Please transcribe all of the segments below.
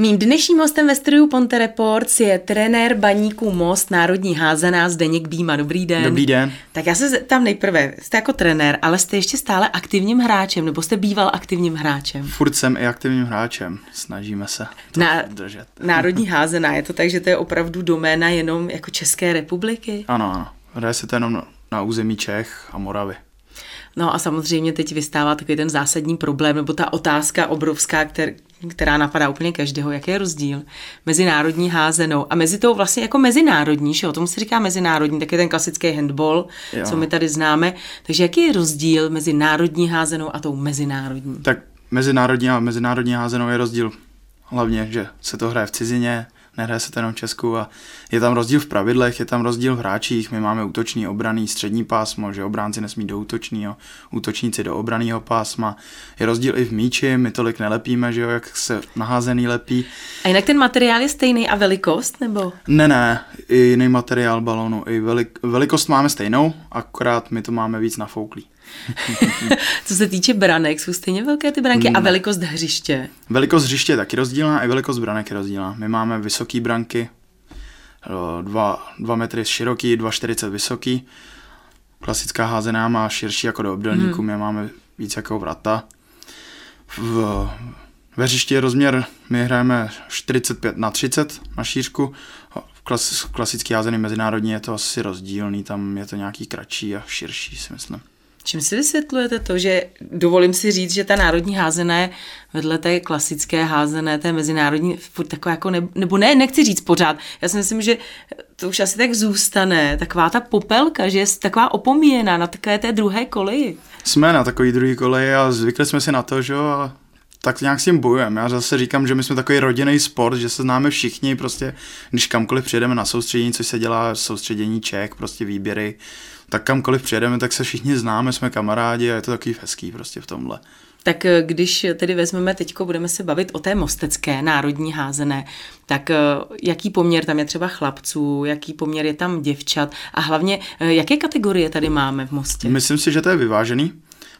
Mým dnešním hostem ve studiu Ponte Reports je trenér baníků Most Národní házená Zdeněk Býma. Dobrý den. Dobrý den. Tak já se zeptám nejprve, jste jako trenér, ale jste ještě stále aktivním hráčem, nebo jste býval aktivním hráčem? Furt jsem i aktivním hráčem, snažíme se to Na, držet. Národní házená, je to tak, že to je opravdu doména jenom jako České republiky? Ano, ano. Hraje se to jenom na území Čech a Moravy. No a samozřejmě teď vystává takový ten zásadní problém, nebo ta otázka obrovská, kter, která napadá úplně každého, jaký je rozdíl mezi národní házenou a mezi tou vlastně jako mezinárodní, že jo, tomu se říká mezinárodní, tak je ten klasický handball, jo. co my tady známe. Takže jaký je rozdíl mezi národní házenou a tou mezinárodní? Tak mezinárodní a mezinárodní házenou je rozdíl hlavně, že se to hraje v cizině, nehraje se to jenom v Česku a je tam rozdíl v pravidlech, je tam rozdíl v hráčích, my máme útočný, obraný, střední pásmo, že obránci nesmí do útočního, útočníci do obraného pásma, je rozdíl i v míči, my tolik nelepíme, že jo, jak se naházený lepí. A jinak ten materiál je stejný a velikost, nebo? Ne, ne, i jiný materiál balonu, i velik, velikost máme stejnou, akorát my to máme víc nafouklý. Co se týče branek, jsou stejně velké ty branky a Hmm. velikost hřiště. Velikost hřiště je taky rozdílná, i velikost branek je rozdílná. My máme vysoké branky, 2 metry široký, 2,40 vysoký. Klasická házená má širší jako do obdelníku, hmm. my máme víc jako vrata. V, ve hřišti je rozměr, my hrajeme 45 na 30 na šířku. V klas, klasický házený mezinárodní je to asi rozdílný, tam je to nějaký kratší a širší, si myslím. Čím si vysvětlujete to, že dovolím si říct, že ta národní házená je vedle té klasické házené, té mezinárodní, furt taková jako, ne, nebo ne, nechci říct pořád, já si myslím, že to už asi tak zůstane, taková ta popelka, že je taková opomíjená na takové té druhé koleji. Jsme na takový druhý koleji a zvykli jsme si na to, že jo, a tak nějak s tím bojujeme. Já zase říkám, že my jsme takový rodinný sport, že se známe všichni, prostě když kamkoliv přijedeme na soustředění, což se dělá soustředění Čech, prostě výběry, tak kamkoliv přijedeme, tak se všichni známe, jsme kamarádi a je to takový hezký prostě v tomhle. Tak eh, když tedy vezmeme teďko, budeme se bavit o té mostecké národní házené, tak eh, jaký poměr tam je třeba chlapců, jaký poměr je tam děvčat a hlavně eh, jaké kategorie tady máme v Mostě? Myslím si, že to je vyvážený.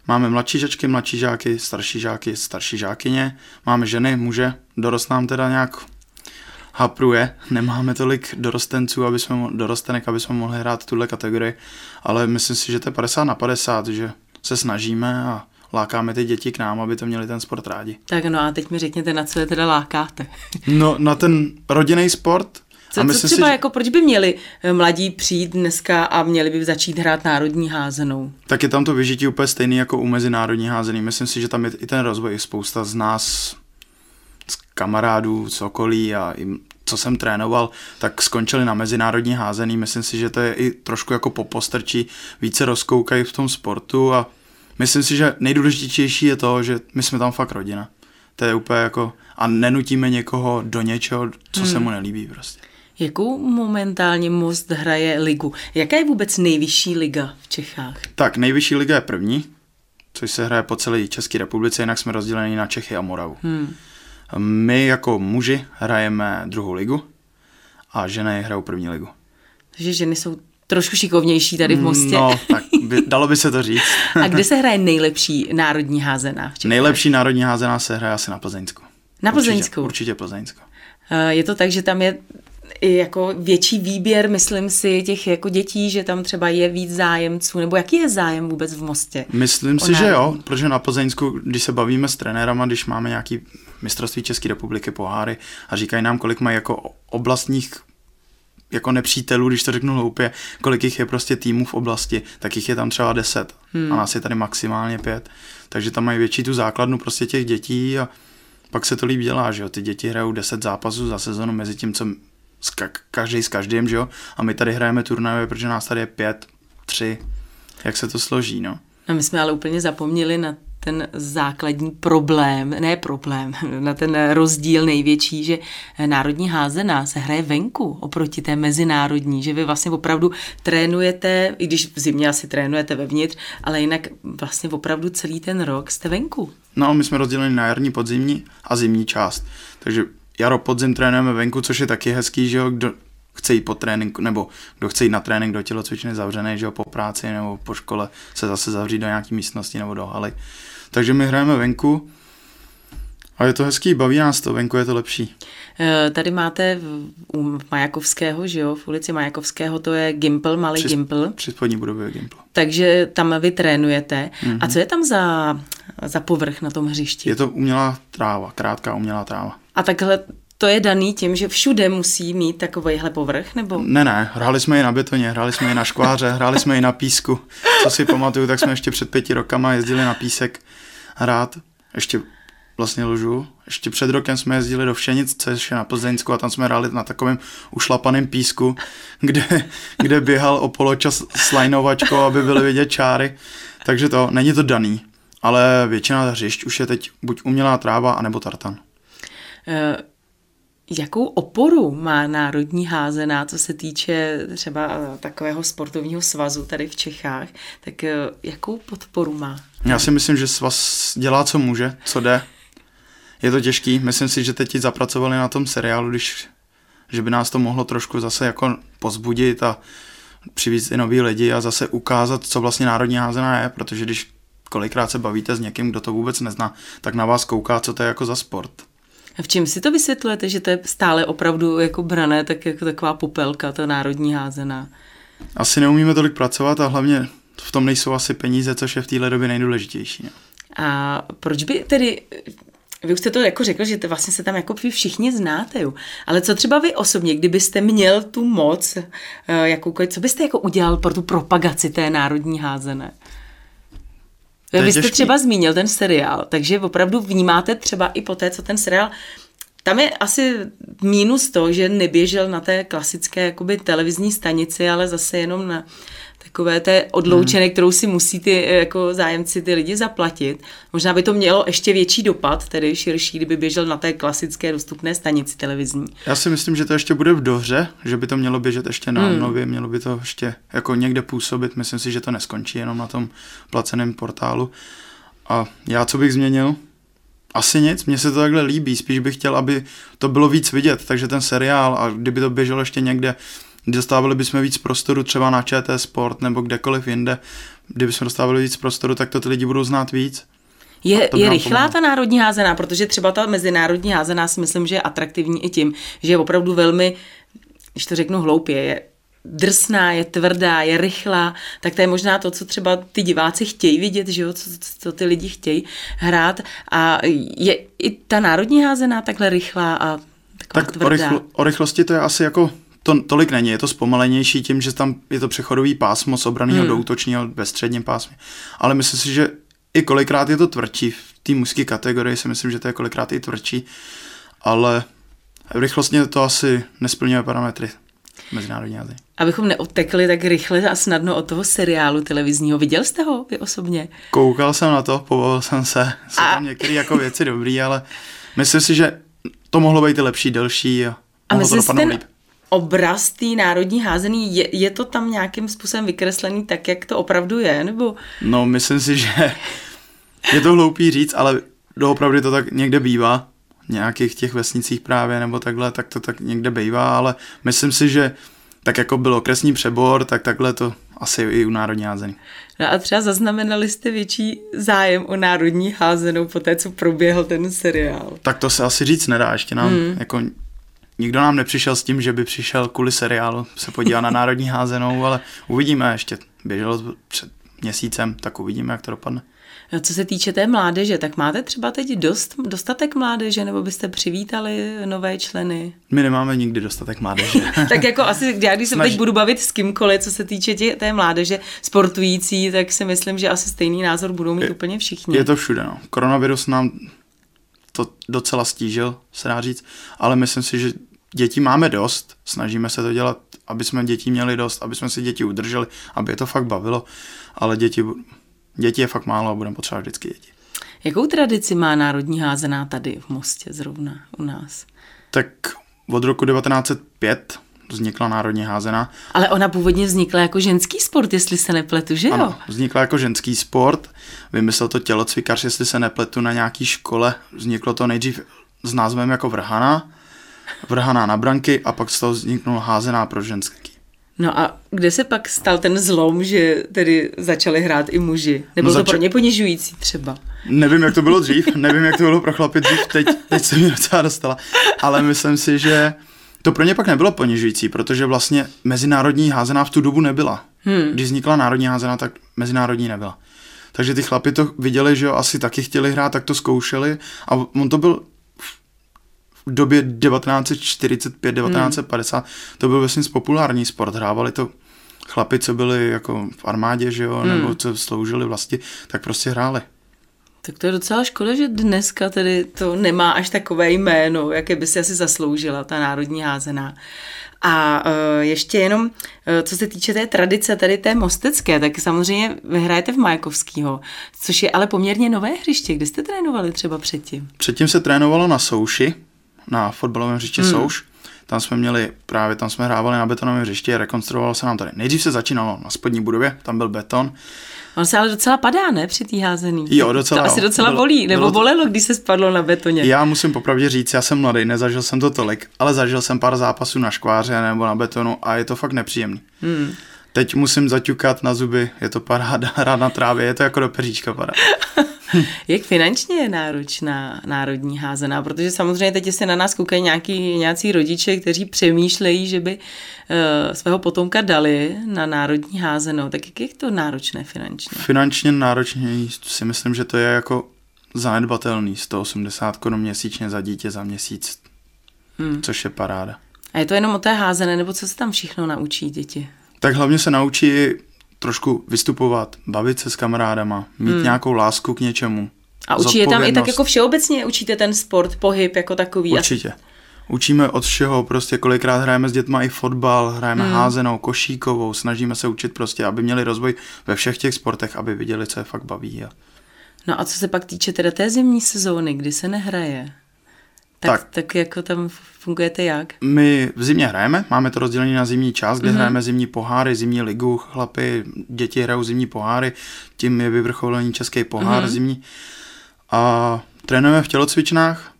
Máme mladší žačky, mladší žáky, starší žáky, starší žákyně, máme ženy, muže, dorost nám teda nějak hapruje, nemáme tolik dorostenců, aby jsme, dorostenek, aby jsme mohli hrát tuhle kategorii, ale myslím si, že to je 50 na 50, že se snažíme a lákáme ty děti k nám, aby to měli ten sport rádi. Tak no a teď mi řekněte, na co je teda lákáte. No na ten rodinný sport. Co, a co třeba, si, jako proč by měli eh, mladí přijít dneska a měli by začít hrát národní házenou? Tak je tam to vyžití úplně stejný jako u mezinárodní házený. Myslím si, že tam je i ten rozvoj, spousta z nás, kamarádů, z okolí a i co jsem trénoval, tak skončili na mezinárodní házený. Myslím si, že to je i trošku jako popostrčí, více rozkoukají v tom sportu a myslím si, že nejdůležitější je to, že my jsme tam fakt rodina. To je úplně jako, a nenutíme někoho do něčeho, co hmm. se mu nelíbí prostě. Jakou momentálně Most hraje ligu? Jaká je vůbec nejvyšší liga v Čechách? Tak, nejvyšší liga je první, což se hraje po celé České republice, jinak jsme rozděleni na Čechy a Moravu. Hmm. My jako muži hrajeme druhou ligu a ženy hrajou první ligu. Takže ženy jsou trošku šikovnější tady v Mostě. No, tak by, dalo by se to říct. a kde se hraje nejlepší národní házená? Nejlepší národní házená se hraje asi na Plzeňsku. Na Plzeňsku? Určitě, určitě Plzeňsku. Je to tak, že tam je jako větší výběr, myslím si, těch jako dětí, že tam třeba je víc zájemců, nebo jaký je zájem vůbec v Mostě? Myslím si, že jo, protože na Plzeňsku, když se bavíme s trenérama, když máme nějaký mistrovství České republiky, poháry a říkají nám, kolik mají jako oblastních jako nepřítelů, když to řeknu hloupě, kolik jich je prostě týmů v oblasti, tak jich je tam třeba 10 hmm. a nás je tady maximálně pět. Takže tam mají větší tu základnu prostě těch dětí a pak se to líp dělá, že jo. Ty děti hrajou 10 zápasů za sezonu mezi tím, co každý s každým, že jo. A my tady hrajeme turnajové, protože nás tady je pět, tři, jak se to složí, no. No my jsme ale úplně zapomněli na ten základní problém, ne problém, na ten rozdíl největší, že národní házená se hraje venku oproti té mezinárodní, že vy vlastně opravdu trénujete, i když v zimě asi trénujete vevnitř, ale jinak vlastně opravdu celý ten rok jste venku. No, my jsme rozděleni na jarní, podzimní a zimní část. Takže jaro, podzim trénujeme venku, což je taky hezký, že jo, kdo chce jít po tréninku, nebo kdo chce jít na trénink do tělocvičny zavřený, že jo, po práci nebo po škole se zase zavřít do nějaké místnosti nebo do haly. Takže my hrajeme venku A je to hezký, baví nás to, venku je to lepší. Eh, tady máte u Majakovského, že jo, v ulici Majakovského, to je Gimpl, malý Při, Gimpl. Při spodní budově je Gimpl. Takže tam vy trénujete. Mm-hmm. A co je tam za, za povrch na tom hřišti? Je to umělá tráva, krátká umělá tráva. A takhle to je daný tím, že všude musí mít takovýhle povrch, nebo? Ne, ne, hráli jsme i na betoně, hráli jsme i na škváře, hráli jsme i na písku. Co si pamatuju, tak jsme ještě před pěti rokama jezdili na písek hrát. Ještě vlastně lžu. Ještě před rokem jsme jezdili do Všenic, což je na Plzeňsku a tam jsme hráli na takovém ušlapaném písku, kde, kde běhal o poločas s lajnovačkou, aby byly vidět čáry. Takže to, není to daný. Ale většina hřišť už je teď buď umělá tráva, anebo tartan. Uh Jakou oporu má národní házená, co se týče třeba takového sportovního svazu tady v Čechách, tak jakou podporu má? Já si myslím, že svaz dělá, co může, co jde je to těžký. Myslím si, že teď zapracovali na tom seriálu, když, že by nás to mohlo trošku zase jako pozbudit a přivízt i nový lidi a zase ukázat, co vlastně národní házená je, protože když kolikrát se bavíte s někým, kdo to vůbec nezná, tak na vás kouká, co to je jako za sport. V čem si to vysvětlujete, že to je stále opravdu jako brané, tak jako taková popelka, ta národní házená? Asi neumíme tolik pracovat a hlavně v tom nejsou asi peníze, což je v téhle době nejdůležitější. Ne? A proč by tedy vy už jste to jako řekl, že to vlastně se tam jako vy všichni znáte, jo. Ale co třeba vy osobně, kdybyste měl tu moc, eh, jakoukoliv, co byste jako udělal pro tu propagaci té národní házené? Vy jste těžký. třeba zmínil ten seriál, takže opravdu vnímáte třeba i po té, co ten seriál tam je asi mínus to, že neběžel na té klasické jakoby televizní stanici, ale zase jenom na takové té odloučené, hmm. kterou si musí ty eh, jako zájemci ty lidi zaplatit. Možná by to mělo ještě větší dopad, tedy širší, kdyby běžel na té klasické dostupné stanici televizní. Já si myslím, že to ještě bude v dohře, že by to mělo běžet ještě na hmm. nově, mělo by to ještě jako někde působit. Myslím si, že to neskončí jenom na tom placeném portálu. A já co bych změnil? Asi nic, mně se to takhle líbí, spíš bych chtěl, aby to bylo víc vidět, takže ten seriál a kdyby to běželo ještě někde dostávali bychom víc prostoru třeba na ČT Sport nebo kdekoliv jinde, kdybychom dostávali víc prostoru, tak to ty lidi budou znát víc. Je, je rychlá pomohlo. ta národní házená, protože třeba ta mezinárodní házená si myslím, že je atraktivní i tím, že je opravdu velmi, když to řeknu hloupě, je drsná, je tvrdá, je rychlá, tak to je možná to, co třeba ty diváci chtějí vidět, že jo, co, co ty lidi chtějí hrát a je i ta národní házená takhle rychlá a taková tak tvrdá. O, o rychlosti to je asi jako to tolik není, je to zpomalenější tím, že tam je to přechodový pásmo z obraného hmm. do útočního ve středním pásmě. Ale myslím si, že i kolikrát je to tvrdší. V té mužské kategorii si myslím, že to je kolikrát i tvrdší, ale rychlostně to asi nesplňuje parametry mezinárodní jazyk. Abychom neodtekli tak rychle a snadno od toho seriálu televizního. Viděl jste ho vy osobně? Koukal jsem na to, pobavil jsem se. Jsou a... tam některé jako věci dobrý, ale myslím si, že to mohlo být lepší, delší a, a myslím to ten, líp obraz té národní házený, je, je to tam nějakým způsobem vykreslený tak, jak to opravdu je, nebo? No, myslím si, že je to hloupý říct, ale doopravdy to tak někde bývá, v nějakých těch vesnicích právě, nebo takhle, tak to tak někde bývá, ale myslím si, že tak jako bylo kresní přebor, tak takhle to asi i u národní házený. No a třeba zaznamenali jste větší zájem o národní házenou po té, co proběhl ten seriál? Tak to se asi říct nedá, ještě nám hmm. jako Nikdo nám nepřišel s tím, že by přišel kvůli seriálu se podívat na národní házenou, ale uvidíme ještě. Běželo před měsícem, tak uvidíme, jak to dopadne. Co se týče té mládeže, tak máte třeba teď dost, dostatek mládeže, nebo byste přivítali nové členy? My nemáme nikdy dostatek mládeže. tak jako asi, já když se Snaž... teď budu bavit s kýmkoliv, co se týče tě, té mládeže sportující, tak si myslím, že asi stejný názor budou mít je, úplně všichni. Je to všude, no. Koronavirus nám to docela stížil, se dá říct, ale myslím si, že dětí máme dost, snažíme se to dělat, aby jsme děti měli dost, aby jsme si děti udrželi, aby je to fakt bavilo, ale děti, děti je fakt málo a budeme potřebovat vždycky děti. Jakou tradici má národní házená tady v Mostě zrovna u nás? Tak od roku 1905 vznikla národní házená. Ale ona původně vznikla jako ženský sport, jestli se nepletu, že jo? Ano, vznikla jako ženský sport. Vymyslel to tělocvikař, jestli se nepletu, na nějaký škole. Vzniklo to nejdřív s názvem jako vrhana vrhaná na branky a pak z toho vzniknul házená pro ženský. No a kde se pak stal ten zlom, že tedy začali hrát i muži? Nebo No to zača- pro ně ponižující třeba? Nevím, jak to bylo dřív, nevím, jak to bylo pro chlapy dřív, teď, teď se mi docela dostala, ale myslím si, že to pro ně pak nebylo ponižující, protože vlastně mezinárodní házená v tu dobu nebyla. Hmm. Když vznikla národní házená, tak mezinárodní nebyla. Takže ty chlapi to viděli, že jo, asi taky chtěli hrát, tak to zkoušeli a on to byl v době 1945, 1950, to byl vlastně populární sport, hrávali to chlapi, co byli jako v armádě, že jo, hmm. nebo co sloužili vlasti, tak prostě hráli. Tak to je docela škoda, že dneska tedy to nemá až takové jméno, jaké by si asi zasloužila ta národní házená. A uh, ještě jenom, uh, co se týče té tradice tady té mostecké, tak samozřejmě vy hrajete v Majakovskýho, což je ale poměrně nové hřiště. Kde jste trénovali třeba předtím? Předtím se trénovalo na Souši, na fotbalovém hřišti hmm. Souš. Tam jsme měli, právě tam jsme hrávali na betonovém hřišti, rekonstruovalo se nám tady. Nejdřív se začínalo na spodní budově, tam byl beton. On se ale docela padá, ne, při té házení? Jo, docela, To asi docela Bylo- bolí, nebo bylo bolelo, když se spadlo na betoně. Já musím popravdě říct, já jsem mladý, nezažil jsem to tolik, ale zažil jsem pár zápasů na škváře nebo na betonu a je to fakt nepříjemný. Hmm. Teď musím zaťukat na zuby, je to paráda, hrát na trávě, je to jako do peříčka paráda. Jak finančně je náročná národní házená? Protože samozřejmě teď se na nás koukají nějaký, nějací rodiče, kteří přemýšlejí, že by uh, svého potomka dali na národní házenou. Tak jak je to náročné finančně? Finančně náročně si myslím, že to je jako zanedbatelný, 180 korun měsíčně za dítě za měsíc, hmm. což je paráda. A je to jenom o té házené, nebo co se tam všechno naučí děti? Tak hlavně se naučí trošku vystupovat, bavit se s kamarádama, mít hmm. nějakou lásku k něčemu. A učí je tam i tak jako všeobecně, učíte ten sport, pohyb jako takový. Určitě. Učíme od všeho, prostě kolikrát hrajeme s dětma i fotbal, hrajeme hmm. házenou, košíkovou, snažíme se učit prostě, aby měli rozvoj ve všech těch sportech, aby viděli, co je fakt baví. A... No a co se pak týče teda té zimní sezóny, kdy se nehraje? Tak, tak. Tak. jako tam fungujete jak? My v zimě hrajeme, máme to rozdělené na zimní čas, kde mm-hmm. hrajeme zimní poháry, zimní ligu, chlapy, děti hrajou zimní poháry, tím je vyvrcholení český pohár mm-hmm. zimní. A trénujeme v tělocvičnách,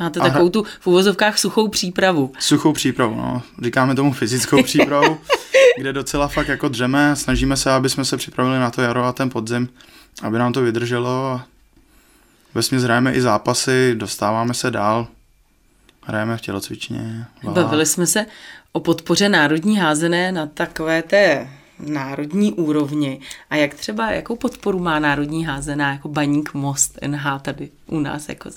Máte A hra- takovou tu v uvozovkách suchou přípravu. Suchou přípravu, no. Říkáme tomu fyzickou přípravu, kde docela fakt jako dřeme, snažíme se, aby jsme se připravili na to jaro a ten podzim, aby nám to vydrželo a vesměs hrajeme i zápasy, dostáváme se dál, hrajeme v tělocvičně. v halách. Bavili jsme se o podpoře národní házené na takové té národní úrovni. A jak třeba, jakou podporu má národní házená jako baník Most NH tady u nás jako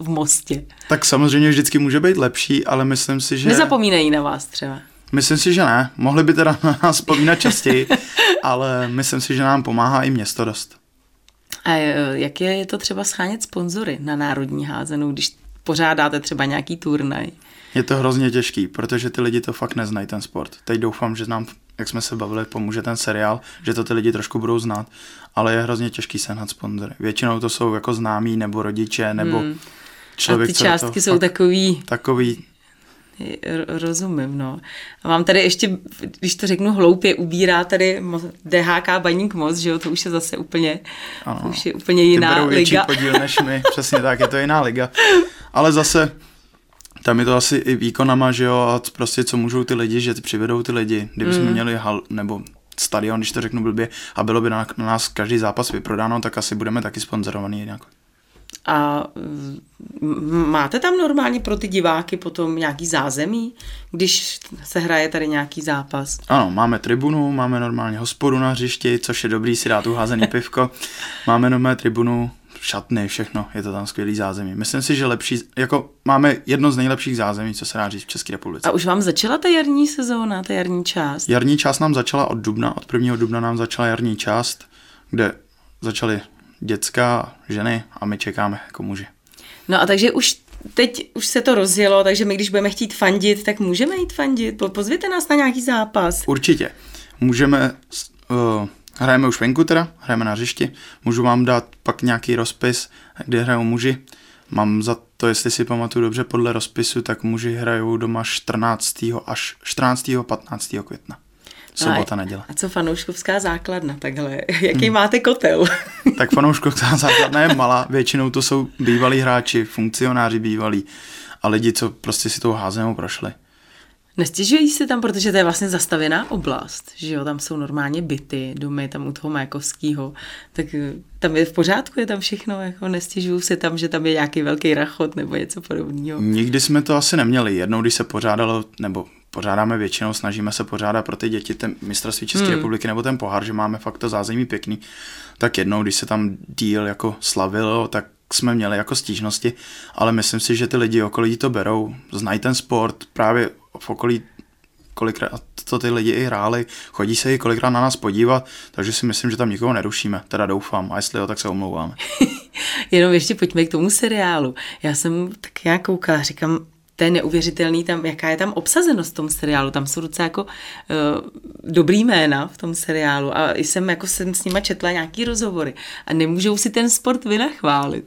v Mostě? Tak samozřejmě vždycky může být lepší, ale myslím si, že... Nezapomínají na vás třeba. Myslím si, že ne. Mohli by teda na nás vzpomínat častěji, ale myslím si, že nám pomáhá i město dost. A eh, jak je, to třeba schánět sponzory na národní házenou, když pořádáte třeba nějaký turnaj? Je to hrozně těžký, protože ty lidi to fakt neznají, ten sport. Teď doufám, že nám, jak jsme se bavili, pomůže ten seriál, že to ty lidi trošku budou znát, ale je hrozně těžký sehnat sponzory. Většinou to jsou jako známí nebo rodiče, nebo hmm. člověk, A ty částky jsou fakt takový, takový, rozumím, no. A mám tady ještě, když to řeknu hloupě, ubírá tady DHK Baník Most, že jo, to už je zase úplně, Ano. už je úplně ty jiná berou větší liga. podíl než my, přesně tak, je to jiná liga. Ale zase, tam je to asi i výkonama, že jo, a prostě co můžou ty lidi, že přivedou ty lidi. Kdybychom mm. měli hal, nebo stadion, když to řeknu blbě, a bylo by na, na nás každý zápas vyprodáno, tak asi budeme taky sponzorovaný jinak. A máte tam normálně pro ty diváky potom nějaký zázemí, když se hraje tady nějaký zápas? Ano, máme tribunu, máme normálně hospodu na hřišti, což je dobrý si dát uházený pivko. Máme normálně tribunu, šatny, všechno, je to tam skvělý zázemí. Myslím si, že lepší, jako máme jedno z nejlepších zázemí, co se dá říct v České republice. A už vám začala ta jarní sezóna, ta jarní část? Jarní část nám začala od dubna, od 1. dubna nám začala jarní část, kde začaly dětská, ženy a my čekáme jako muži. No a takže už teď už se to rozjelo, takže my když budeme chtít fandit, tak můžeme jít fandit. Po- Pozvěte nás na nějaký zápas. Určitě. Můžeme, uh, hrajeme už venku teda, hrajeme na hřišti, můžu vám dát pak nějaký rozpis, kde hrajou muži. Mám za to, jestli si pamatuju dobře podle rozpisu, tak muži hrajou doma 14. až 14. 15. května. Sobota, neděle. A co fanouškovská základna takhle? Jaký hmm. máte kotel? Tak fanouškovská základna je malá, většinou to jsou bývalí hráči, funkcionáři bývalí a lidi, co prostě si tou házenou prošli. Nestěžují se tam, protože to je vlastně zastavěná oblast, že jo, tam jsou normálně byty, domy tam u toho Majakovského, tak eh, tam je v pořádku, je tam všechno, jako nestěžují se tam, že tam je nějaký velký rachot nebo něco podobného. Nikdy jsme to asi neměli. Jednou, když se pořádalo, nebo pořádáme většinou, snažíme se pořádat pro ty děti ten mistrovství České hmm. republiky nebo ten pohár, že máme fakt to zázemí pěkný, tak jednou, když se tam díl jako slavilo, tak jsme měli jako stížnosti, ale myslím si, že ty lidi okolí to berou, znají ten sport, právě v okolí kolikrát to ty lidi i hráli, chodí se i kolikrát na nás podívat, takže si myslím, že tam nikoho nerušíme, teda doufám, a jestli jo, tak se omlouváme. Jenom ještě pojďme k tomu seriálu. Já jsem tak nějak koukala, říkám, to je neuvěřitelný, tam, jaká je tam obsazenost v tom seriálu. Tam jsou docela jako uh, dobrý jména v tom seriálu a jsem jako jsem s nima četla nějaký rozhovory a nemůžou si ten sport vynachválit.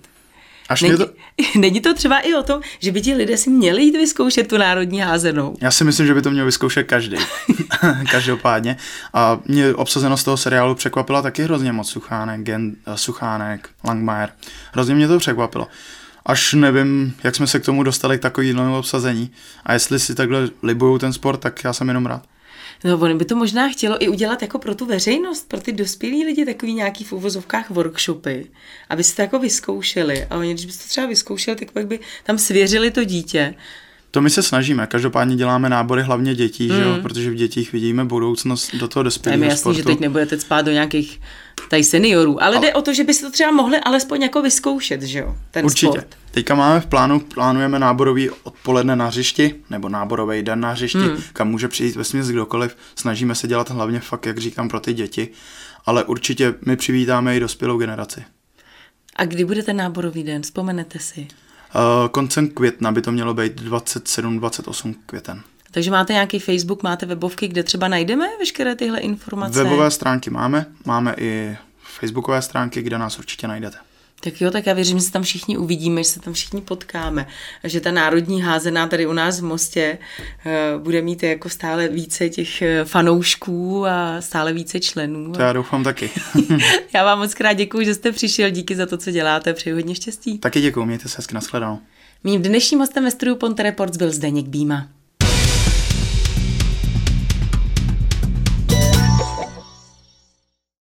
Až není, to... není to třeba i o tom, že by ti lidé si měli jít vyzkoušet tu národní házenou? Já si myslím, že by to měl vyzkoušet každý. Každopádně. A mě obsazenost toho seriálu překvapila taky hrozně moc Suchánek, Gen, Suchánek, Langmajer. Hrozně mě to překvapilo. Až nevím, jak jsme se k tomu dostali k takovému obsazení. A jestli si takhle libují ten sport, tak já jsem jenom rád. No, on by to možná chtělo i udělat jako pro tu veřejnost, pro ty dospělí lidi, takový nějaký v uvozovkách workshopy, aby si to jako vyzkoušeli. A oni, když by to třeba vyzkoušeli, tak pak by tam svěřili to dítě. To my se snažíme, každopádně děláme nábory hlavně dětí, mm. že jo? Hmm. protože v dětích vidíme budoucnost do toho dospělého sportu. Je jasný, že teď nebudete spát do nějakých tady seniorů, ale, ale jde o to, že by si to třeba mohli alespoň jako vyzkoušet, že jo, ten Určitě. sport. Teďka máme v plánu, plánujeme náborový odpoledne na hřišti, nebo náborový den na hřišti, hmm. kam může přijít ve směs kdokoliv. Snažíme se dělat hlavně fakt, jak říkám, pro ty děti, ale určitě my přivítáme i dospělou generaci. A kdy bude ten náborový den, vzpomenete si? Uh, koncem května by to mělo být 27-28 květen. Takže máte nějaký Facebook, máte webovky, kde třeba najdeme veškeré tyhle informace? Webové stránky máme, máme i Facebookové stránky, kde nás určitě najdete. Tak jo, tak já věřím, že se tam všichni uvidíme, že se tam všichni potkáme. A že ta národní házená tady u nás v Mostě uh, bude mít jako stále více těch eh, fanoušků a stále více členů. To já doufám taky. já vám moc krát děkuji, že jste přišel, díky za to, co děláte, přeji hodně štěstí. Taky děkuji, mějte se hezky, nashledanou. Mým dnešním hostem ve studiu Ponte Reports byl Zdeněk Býma.